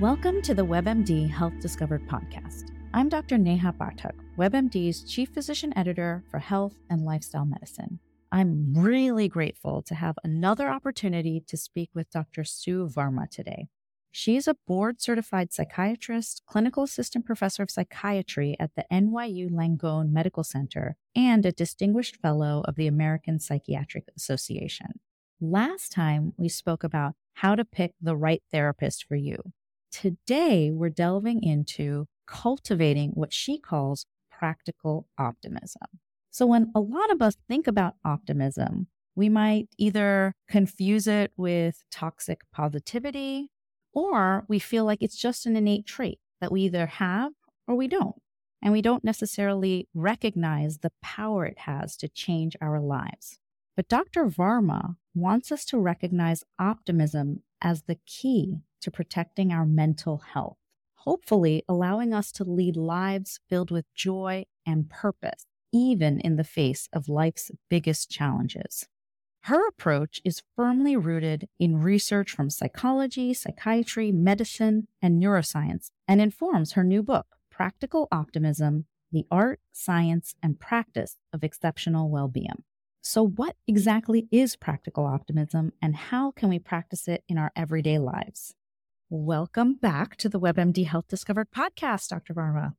Welcome to the WebMD Health Discovered podcast. I'm Dr. Neha Pathak, WebMD's Chief Physician Editor for Health and Lifestyle Medicine. I'm really grateful to have another opportunity to speak with Dr. Sue Varma today. She's a board certified psychiatrist, clinical assistant professor of psychiatry at the NYU Langone Medical Center, and a distinguished fellow of the American Psychiatric Association. Last time we spoke about how to pick the right therapist for you. Today we're delving into cultivating what she calls practical optimism. So, when a lot of us think about optimism, we might either confuse it with toxic positivity, or we feel like it's just an innate trait that we either have or we don't. And we don't necessarily recognize the power it has to change our lives. But Dr. Varma wants us to recognize optimism as the key to protecting our mental health, hopefully allowing us to lead lives filled with joy and purpose even in the face of life's biggest challenges. Her approach is firmly rooted in research from psychology, psychiatry, medicine, and neuroscience, and informs her new book, Practical Optimism The Art, Science, and Practice of Exceptional Well-Being. So, what exactly is practical optimism, and how can we practice it in our everyday lives? Welcome back to the WebMD Health Discovered podcast, Dr. Varma.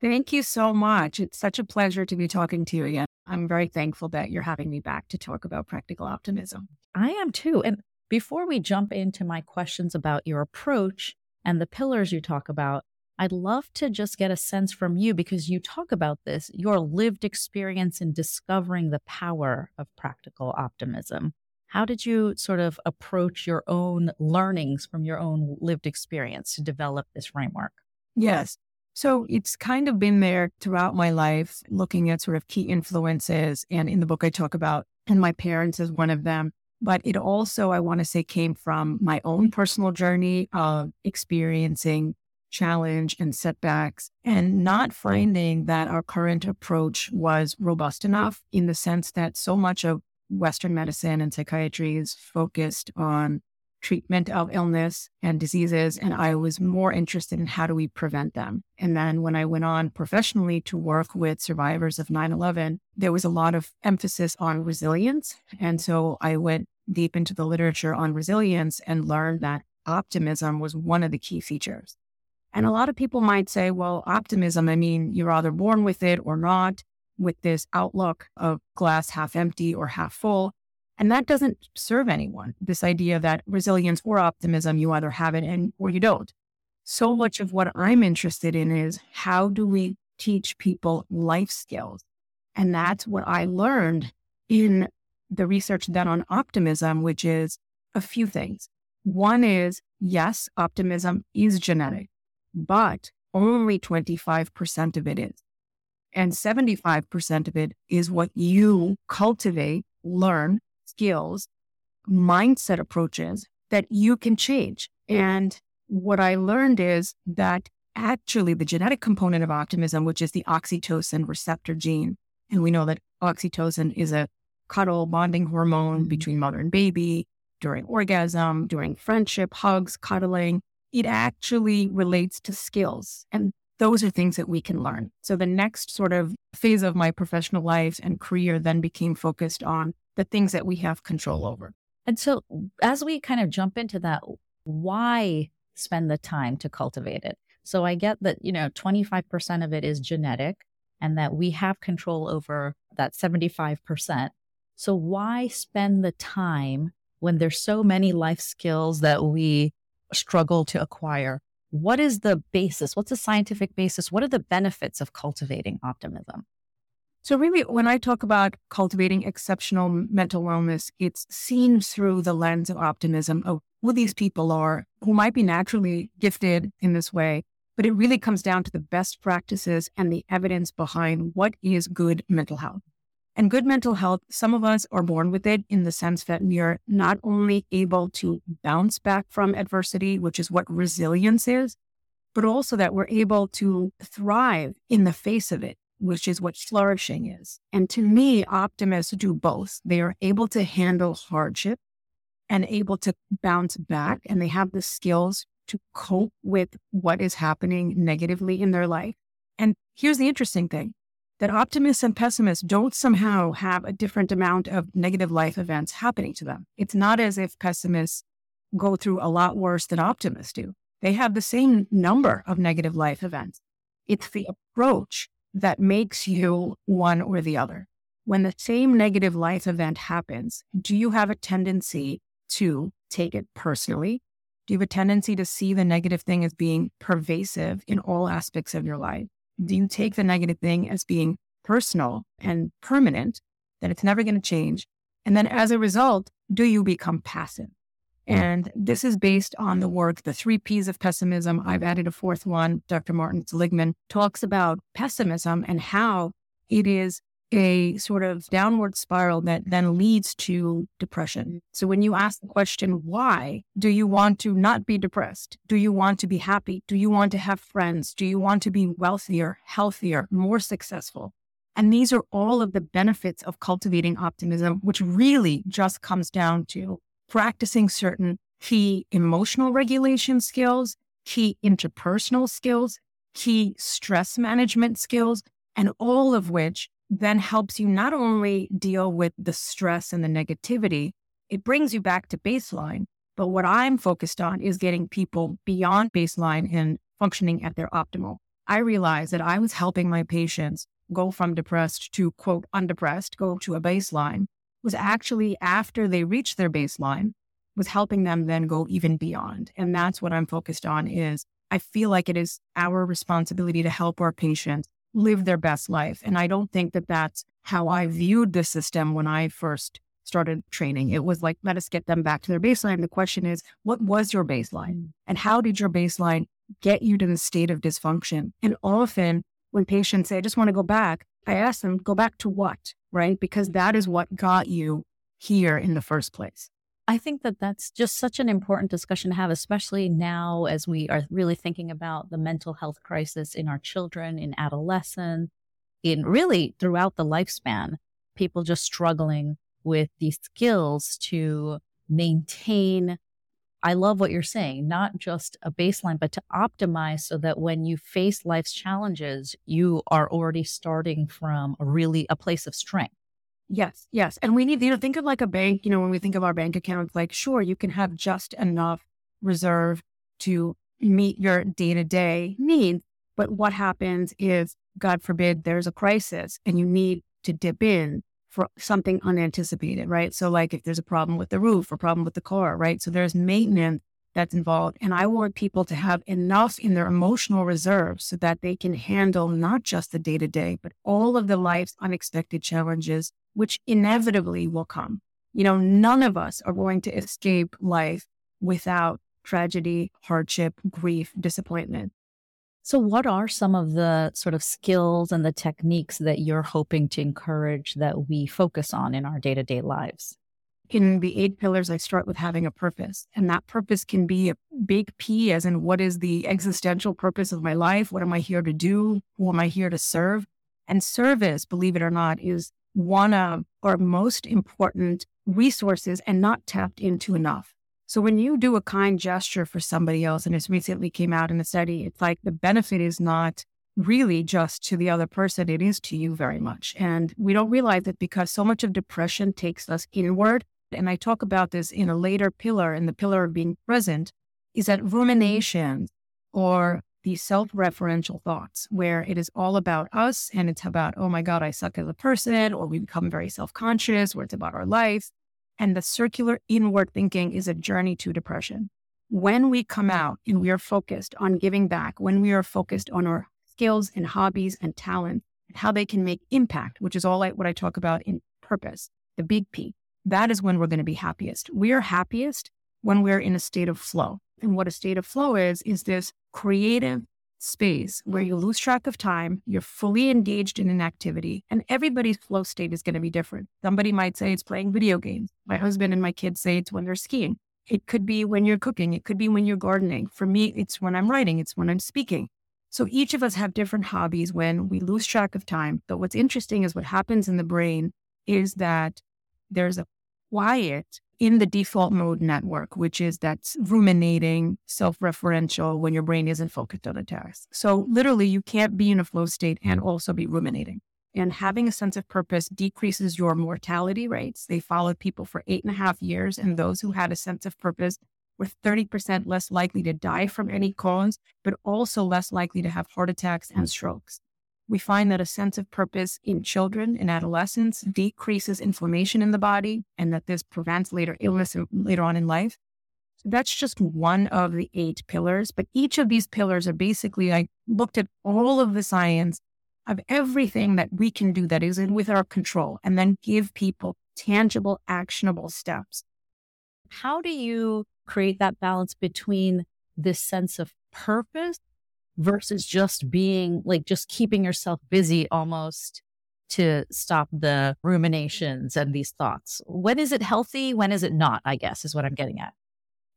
Thank you so much. It's such a pleasure to be talking to you again. I'm very thankful that you're having me back to talk about practical optimism. I am too. And before we jump into my questions about your approach and the pillars you talk about, I'd love to just get a sense from you because you talk about this, your lived experience in discovering the power of practical optimism. How did you sort of approach your own learnings from your own lived experience to develop this framework? Yes. So it's kind of been there throughout my life, looking at sort of key influences. And in the book, I talk about, and my parents as one of them. But it also, I want to say, came from my own personal journey of experiencing challenge and setbacks and not finding that our current approach was robust enough in the sense that so much of Western medicine and psychiatry is focused on treatment of illness and diseases. And I was more interested in how do we prevent them. And then when I went on professionally to work with survivors of 9 11, there was a lot of emphasis on resilience. And so I went deep into the literature on resilience and learned that optimism was one of the key features. And a lot of people might say, well, optimism, I mean, you're either born with it or not, with this outlook of glass half empty or half full. And that doesn't serve anyone. This idea that resilience or optimism, you either have it and or you don't. So much of what I'm interested in is how do we teach people life skills? And that's what I learned in the research done on optimism, which is a few things. One is yes, optimism is genetic, but only 25% of it is. And 75% of it is what you cultivate, learn, skills, mindset approaches that you can change. And what I learned is that actually the genetic component of optimism, which is the oxytocin receptor gene, and we know that oxytocin is a cuddle bonding hormone mm-hmm. between mother and baby during orgasm, during friendship, hugs, cuddling. It actually relates to skills. And those are things that we can learn. So the next sort of phase of my professional life and career then became focused on the things that we have control over. And so, as we kind of jump into that, why spend the time to cultivate it? So, I get that, you know, 25% of it is genetic and that we have control over that 75%. So, why spend the time when there's so many life skills that we struggle to acquire? What is the basis? What's the scientific basis? What are the benefits of cultivating optimism? So, really, when I talk about cultivating exceptional mental wellness, it's seen through the lens of optimism of who these people are who might be naturally gifted in this way. But it really comes down to the best practices and the evidence behind what is good mental health. And good mental health, some of us are born with it in the sense that we are not only able to bounce back from adversity, which is what resilience is, but also that we're able to thrive in the face of it which is what flourishing is. And to me, optimists do both. They are able to handle hardship and able to bounce back, and they have the skills to cope with what is happening negatively in their life. And here's the interesting thing that optimists and pessimists don't somehow have a different amount of negative life events happening to them. It's not as if pessimists go through a lot worse than optimists do. They have the same number of negative life events. It's the approach that makes you one or the other. When the same negative life event happens, do you have a tendency to take it personally? Do you have a tendency to see the negative thing as being pervasive in all aspects of your life? Do you take the negative thing as being personal and permanent, that it's never going to change? And then as a result, do you become passive? Hmm. And this is based on the work, the three P's of pessimism. I've added a fourth one. Dr. Martin Seligman talks about pessimism and how it is a sort of downward spiral that then leads to depression. So when you ask the question, why do you want to not be depressed? Do you want to be happy? Do you want to have friends? Do you want to be wealthier, healthier, more successful? And these are all of the benefits of cultivating optimism, which really just comes down to practicing certain key emotional regulation skills, key interpersonal skills, key stress management skills, and all of which then helps you not only deal with the stress and the negativity, it brings you back to baseline. But what I'm focused on is getting people beyond baseline and functioning at their optimal. I realized that I was helping my patients go from depressed to quote undepressed, go to a baseline was actually after they reached their baseline was helping them then go even beyond. And that's what I'm focused on is I feel like it is our responsibility to help our patients live their best life. And I don't think that that's how I viewed the system when I first started training. It was like, let us get them back to their baseline. The question is, what was your baseline? Mm. And how did your baseline get you to the state of dysfunction? And often when patients say, I just want to go back, I ask them, go back to what? Right? Because that is what got you here in the first place. I think that that's just such an important discussion to have, especially now as we are really thinking about the mental health crisis in our children, in adolescents, in really throughout the lifespan, people just struggling with these skills to maintain. I love what you're saying, not just a baseline, but to optimize so that when you face life's challenges, you are already starting from a really a place of strength. Yes, yes. And we need, you know, think of like a bank, you know, when we think of our bank accounts, like, sure, you can have just enough reserve to meet your day to day needs. But what happens is, God forbid, there's a crisis and you need to dip in for something unanticipated, right? So, like if there's a problem with the roof or problem with the car, right? So there's maintenance that's involved. And I want people to have enough in their emotional reserve so that they can handle not just the day to day, but all of the life's unexpected challenges which inevitably will come. You know, none of us are going to escape life without tragedy, hardship, grief, disappointment. So, what are some of the sort of skills and the techniques that you're hoping to encourage that we focus on in our day to day lives? In the eight pillars, I start with having a purpose. And that purpose can be a big P, as in what is the existential purpose of my life? What am I here to do? Who am I here to serve? And service, believe it or not, is one of our most important resources and not tapped into enough. So when you do a kind gesture for somebody else, and this recently came out in a study, it's like the benefit is not really just to the other person, it is to you very much. And we don't realize that because so much of depression takes us inward. And I talk about this in a later pillar, in the pillar of being present, is that rumination or the self referential thoughts where it is all about us and it's about, oh my God, I suck as a person, or we become very self conscious, where it's about our life. And the circular inward thinking is a journey to depression. When we come out and we are focused on giving back, when we are focused on our skills and hobbies and talent, and how they can make impact, which is all I, what I talk about in purpose, the big P, that is when we're going to be happiest. We are happiest when we're in a state of flow. And what a state of flow is, is this creative space where you lose track of time, you're fully engaged in an activity, and everybody's flow state is going to be different. Somebody might say it's playing video games. My husband and my kids say it's when they're skiing. It could be when you're cooking, it could be when you're gardening. For me, it's when I'm writing, it's when I'm speaking. So each of us have different hobbies when we lose track of time. But what's interesting is what happens in the brain is that there's a quiet in the default mode network, which is that ruminating, self referential when your brain isn't focused on a task. So, literally, you can't be in a flow state and also be ruminating. And having a sense of purpose decreases your mortality rates. They followed people for eight and a half years, and those who had a sense of purpose were 30% less likely to die from any cause, but also less likely to have heart attacks and strokes. We find that a sense of purpose in children and adolescents decreases inflammation in the body and that this prevents later illness later on in life. So that's just one of the eight pillars, but each of these pillars are basically I looked at all of the science of everything that we can do that is with our control and then give people tangible, actionable steps. How do you create that balance between this sense of purpose versus just being like just keeping yourself busy almost to stop the ruminations and these thoughts. When is it healthy? When is it not? I guess is what I'm getting at.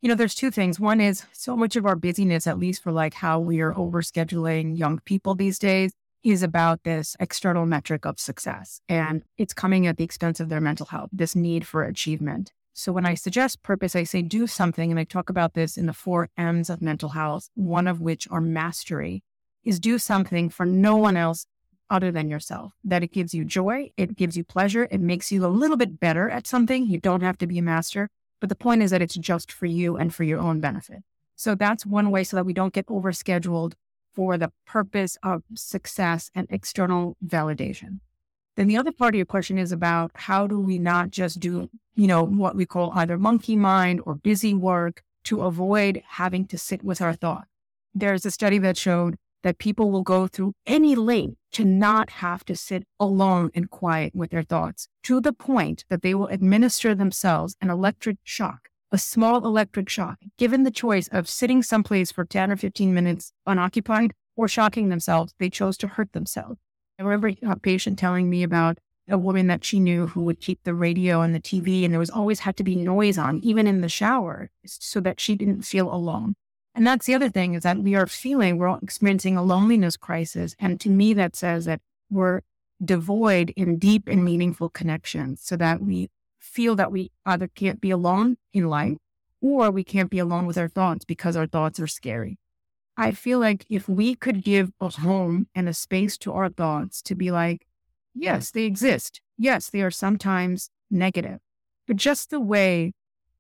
You know, there's two things. One is so much of our busyness, at least for like how we are overscheduling young people these days, is about this external metric of success. And it's coming at the expense of their mental health, this need for achievement. So when I suggest purpose, I say do something. And I talk about this in the four M's of mental health, one of which are mastery, is do something for no one else other than yourself. That it gives you joy, it gives you pleasure, it makes you a little bit better at something. You don't have to be a master. But the point is that it's just for you and for your own benefit. So that's one way so that we don't get overscheduled for the purpose of success and external validation. Then the other part of your question is about how do we not just do, you know, what we call either monkey mind or busy work to avoid having to sit with our thought. There's a study that showed that people will go through any length to not have to sit alone and quiet with their thoughts to the point that they will administer themselves an electric shock, a small electric shock, given the choice of sitting someplace for 10 or 15 minutes unoccupied or shocking themselves. They chose to hurt themselves. I remember a patient telling me about a woman that she knew who would keep the radio and the TV, and there was always had to be noise on, even in the shower, so that she didn't feel alone. And that's the other thing is that we are feeling, we're experiencing a loneliness crisis. And to me, that says that we're devoid in deep and meaningful connections so that we feel that we either can't be alone in life or we can't be alone with our thoughts because our thoughts are scary. I feel like if we could give a home and a space to our thoughts to be like, yes, they exist. Yes, they are sometimes negative. But just the way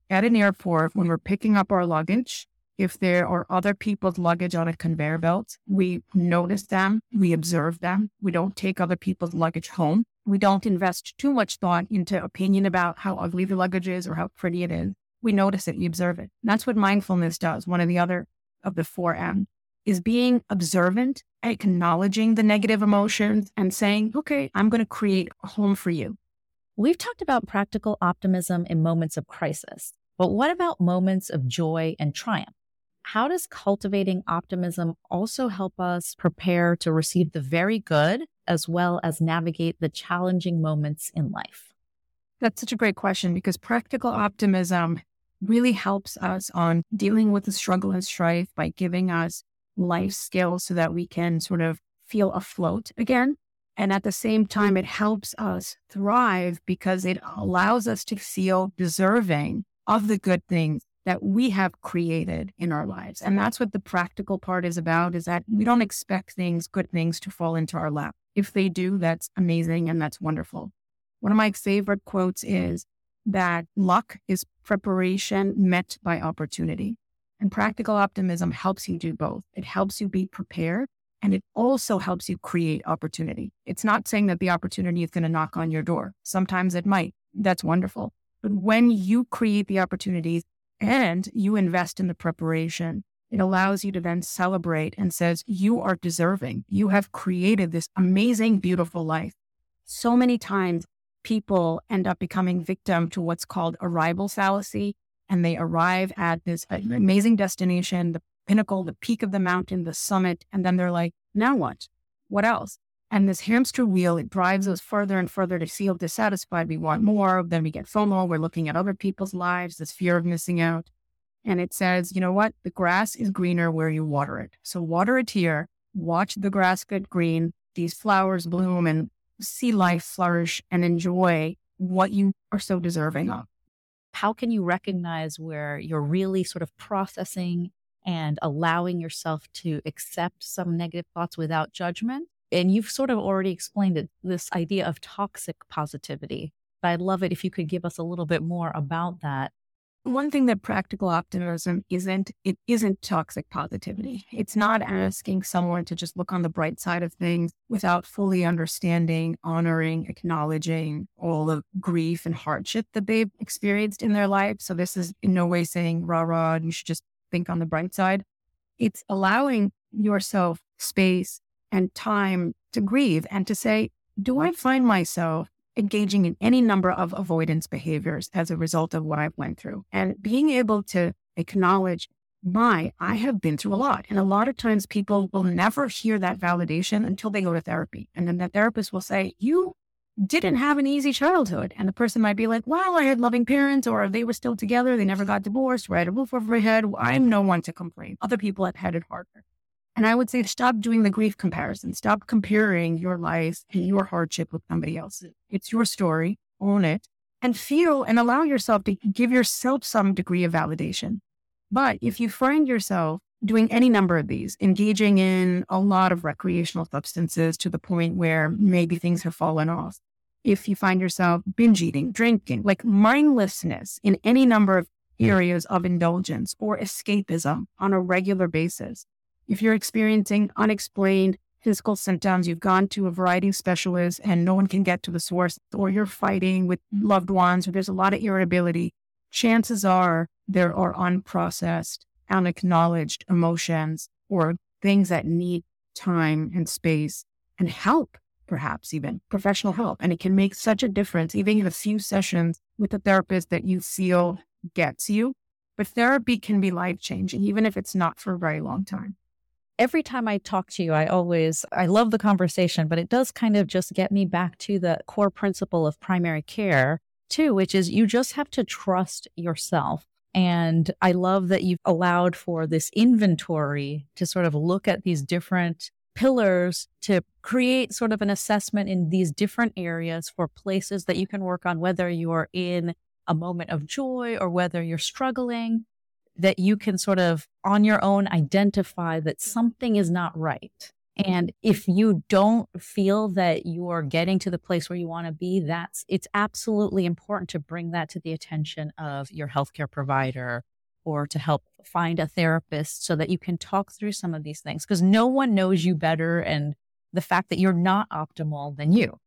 at an airport, when we're picking up our luggage, if there are other people's luggage on a conveyor belt, we notice them, we observe them. We don't take other people's luggage home. We don't invest too much thought into opinion about how ugly the luggage is or how pretty it is. We notice it, we observe it. That's what mindfulness does. One of the other of the four M is being observant, acknowledging the negative emotions and saying, okay, I'm going to create a home for you. We've talked about practical optimism in moments of crisis, but what about moments of joy and triumph? How does cultivating optimism also help us prepare to receive the very good as well as navigate the challenging moments in life? That's such a great question because practical optimism really helps us on dealing with the struggle and strife by giving us life skills so that we can sort of feel afloat again. And at the same time, it helps us thrive because it allows us to feel deserving of the good things that we have created in our lives. And that's what the practical part is about is that we don't expect things, good things to fall into our lap. If they do, that's amazing and that's wonderful. One of my favorite quotes is that luck is preparation met by opportunity. And practical optimism helps you do both. It helps you be prepared and it also helps you create opportunity. It's not saying that the opportunity is going to knock on your door. Sometimes it might. That's wonderful. But when you create the opportunities and you invest in the preparation, it allows you to then celebrate and says, you are deserving. You have created this amazing, beautiful life. So many times people end up becoming victim to what's called arrival fallacy, and they arrive at this uh, amazing destination, the pinnacle, the peak of the mountain, the summit. And then they're like, now what? What else? And this hamster wheel, it drives us further and further to feel dissatisfied. We want more. Then we get FOMO. We're looking at other people's lives, this fear of missing out. And it says, you know what? The grass is greener where you water it. So water it here. Watch the grass get green, these flowers bloom, and see life flourish and enjoy what you are so deserving of. How can you recognize where you're really sort of processing and allowing yourself to accept some negative thoughts without judgment? And you've sort of already explained it this idea of toxic positivity. But I'd love it if you could give us a little bit more about that one thing that practical optimism isn't, it isn't toxic positivity. It's not asking someone to just look on the bright side of things without fully understanding, honoring, acknowledging all the grief and hardship that they've experienced in their life. So this is in no way saying rah rah, you should just think on the bright side. It's allowing yourself space and time to grieve and to say, do I find myself engaging in any number of avoidance behaviors as a result of what I've went through and being able to acknowledge my, I have been through a lot. And a lot of times people will never hear that validation until they go to therapy. And then the therapist will say, you didn't have an easy childhood. And the person might be like, well, I had loving parents or they were still together. They never got divorced or I had a roof over my head. I'm no one to complain. Other people have had it harder. And I would say stop doing the grief comparison. Stop comparing your life and your hardship with somebody else's. It's your story. Own it and feel and allow yourself to give yourself some degree of validation. But if you find yourself doing any number of these, engaging in a lot of recreational substances to the point where maybe things have fallen off, if you find yourself binge eating, drinking, like mindlessness in any number of hmm. areas of indulgence or escapism on a regular basis, if you're experiencing unexplained physical symptoms, you've gone to a variety of specialists and no one can get to the source, or you're fighting with mm-hmm. loved ones, or there's a lot of irritability, chances are there are unprocessed, unacknowledged emotions or things that need time and space and help, perhaps even professional help. And it can make such a difference, even in a few sessions with a therapist that you feel gets you. But therapy can be life changing, even if it's not for a very long time every time I talk to you, I always, I love the conversation, but it does kind of just get me back to the core principle of primary care, too, which is you just have to trust yourself. And I love that you've allowed for this inventory to sort of look at these different pillars to create sort of an assessment in these different areas for places that you can work on, whether you're in a moment of joy or whether you're struggling that you can sort of on your own identify that something is not right. And if you don't feel that you're getting to the place where you want to be, that's it's absolutely important to bring that to the attention of your healthcare provider or to help find a therapist so that you can talk through some of these things because no one knows you better and the fact that you're not optimal than you.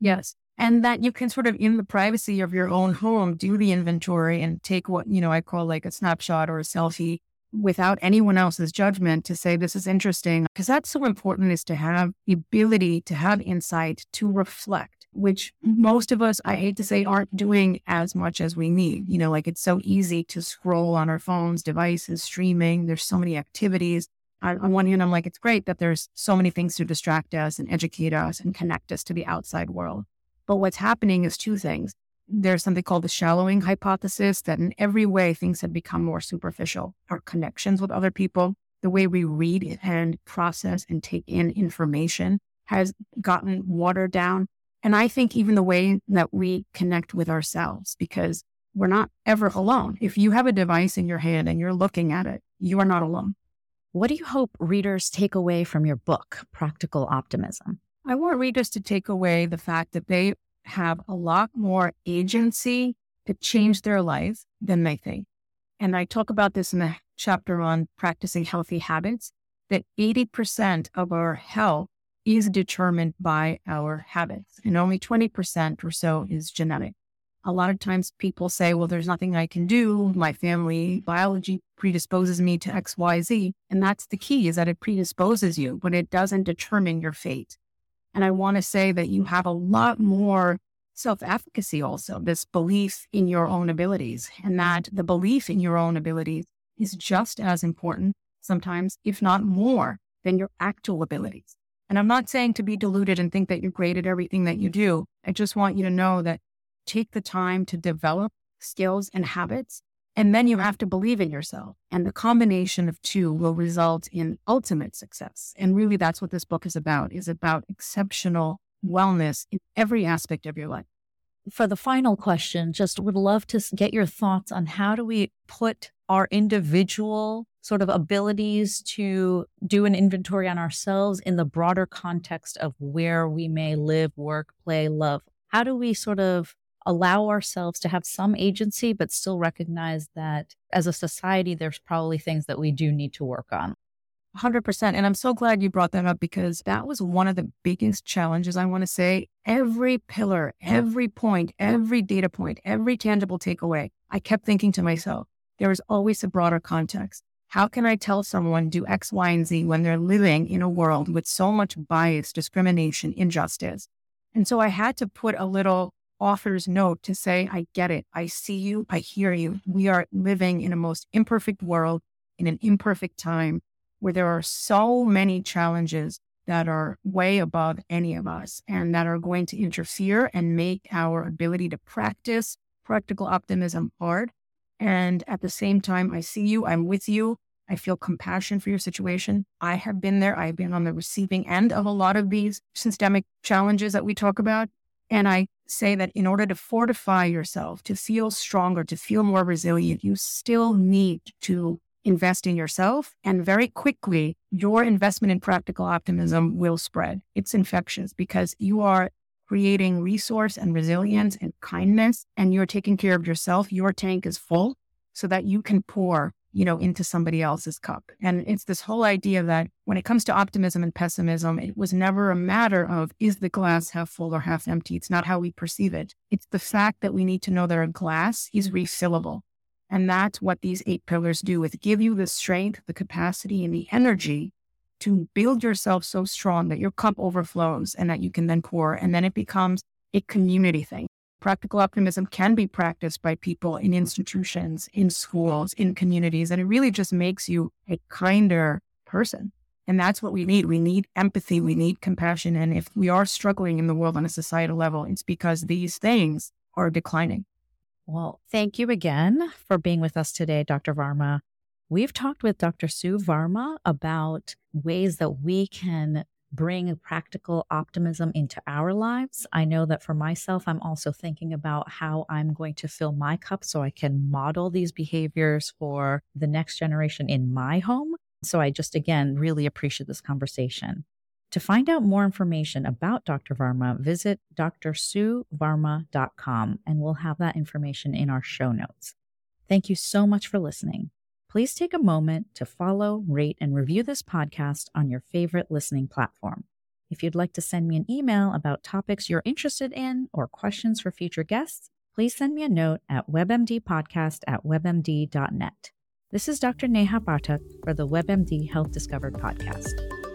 Yes and that you can sort of in the privacy of your own home do the inventory and take what you know i call like a snapshot or a selfie without anyone else's judgment to say this is interesting because that's so important is to have the ability to have insight to reflect which most of us i hate to say aren't doing as much as we need. You know like it's so easy to scroll on our phones devices streaming. There's so many activities. On one hand i'm like it's great that there's so many things to distract us and educate us and connect us to the outside world but what's happening is two things. There's something called the shallowing hypothesis that in every way things have become more superficial. Our connections with other people, the way we read and process and take in information has gotten watered down. And I think even the way that we connect with ourselves, because we're not ever alone. If you have a device in your hand and you're looking at it, you are not alone. What do you hope readers take away from your book, Practical Optimism? I want readers to take away the fact that they have a lot more agency to change their life than they think. And I talk about this in the chapter on practicing healthy habits that 80% of our health is determined by our habits, and only 20% or so is genetic. A lot of times people say, well, there's nothing I can do. My family biology predisposes me to XYZ. And that's the key is that it predisposes you, but it doesn't determine your fate. And I want to say that you have a lot more self efficacy also, this belief in your own abilities, and that the belief in your own abilities is just as important, sometimes, if not more, than your actual abilities. And I'm not saying to be deluded and think that you're great at everything that you do. I just want you to know that take the time to develop skills and habits and then you have to believe in yourself. And the combination of two will result in ultimate success. And really that's what this book is about, is about exceptional wellness in every aspect of your life. for the final question, just would love to get your thoughts on how do we put our individual sort of abilities to do an inventory on ourselves in the broader context of where we may live, work, play, love. How do we sort of allow ourselves to have some agency, but still recognize that as a society, there's probably things that we do need to work on? 100%. And I'm so glad you brought that up because that was one of the biggest challenges. I want to say every pillar, every point, every data point, every tangible takeaway, I kept thinking to myself, there is always a broader context. How can I tell someone do X, Y, and Z when they're living in a world with so much bias, discrimination, injustice? And so I had to put a little author's note to say, I get it. I see you. I hear you. We are living in a most imperfect world in an imperfect time where there are so many challenges that are way above any of us and that are going to interfere and make our ability to practice practical optimism hard. And at the same time, I see you, I'm with you. I feel compassion for your situation. I have been there. I've been on the receiving end of a lot of these systemic challenges that we talk about. And I say that in order to fortify yourself, to feel stronger, to feel more resilient, you still need to invest in yourself. And very quickly, your investment in practical optimism will spread. It's infectious because you are creating resource and resilience and kindness and you're taking care of yourself, your tank is full so that you can pour, you know, into somebody else's cup. And it's this whole idea that when it comes to optimism and pessimism, it was never a matter of is the glass half full or half empty? It's not how we perceive it. It's the fact that we need to know that a glass is refillable. And that's what these eight pillars do is give you the strength, the capacity, and the energy to build yourself so strong that your cup overflows and that you can then pour. And then it becomes a community thing. Practical optimism can be practiced by people in institutions, in schools, in communities, and it really just makes you a kinder person. And that's what we need. We need empathy. We need compassion. And if we are struggling in the world on a societal level, it's because these things are declining. Well, thank you again for being with us today, Dr. Varma. We've talked with Dr. Sue Varma about ways that we can bring practical optimism into our lives. I know that for myself, I'm also thinking about how I'm going to fill my cup so I can model these behaviors for the next generation in my home. So I just, again, really appreciate this conversation. To find out more information about Dr. Varma, visit drsuevarma.com and we'll have that information in our show notes. Thank you so much for listening please take a moment to follow, rate, and review this podcast on your favorite listening platform. If you'd like to send me an email about topics you're interested in or questions for future guests, please send me a note at webmdpodcast at webmd.net. This is Dr. Neha Pathak for the WebMD Health Discovered podcast.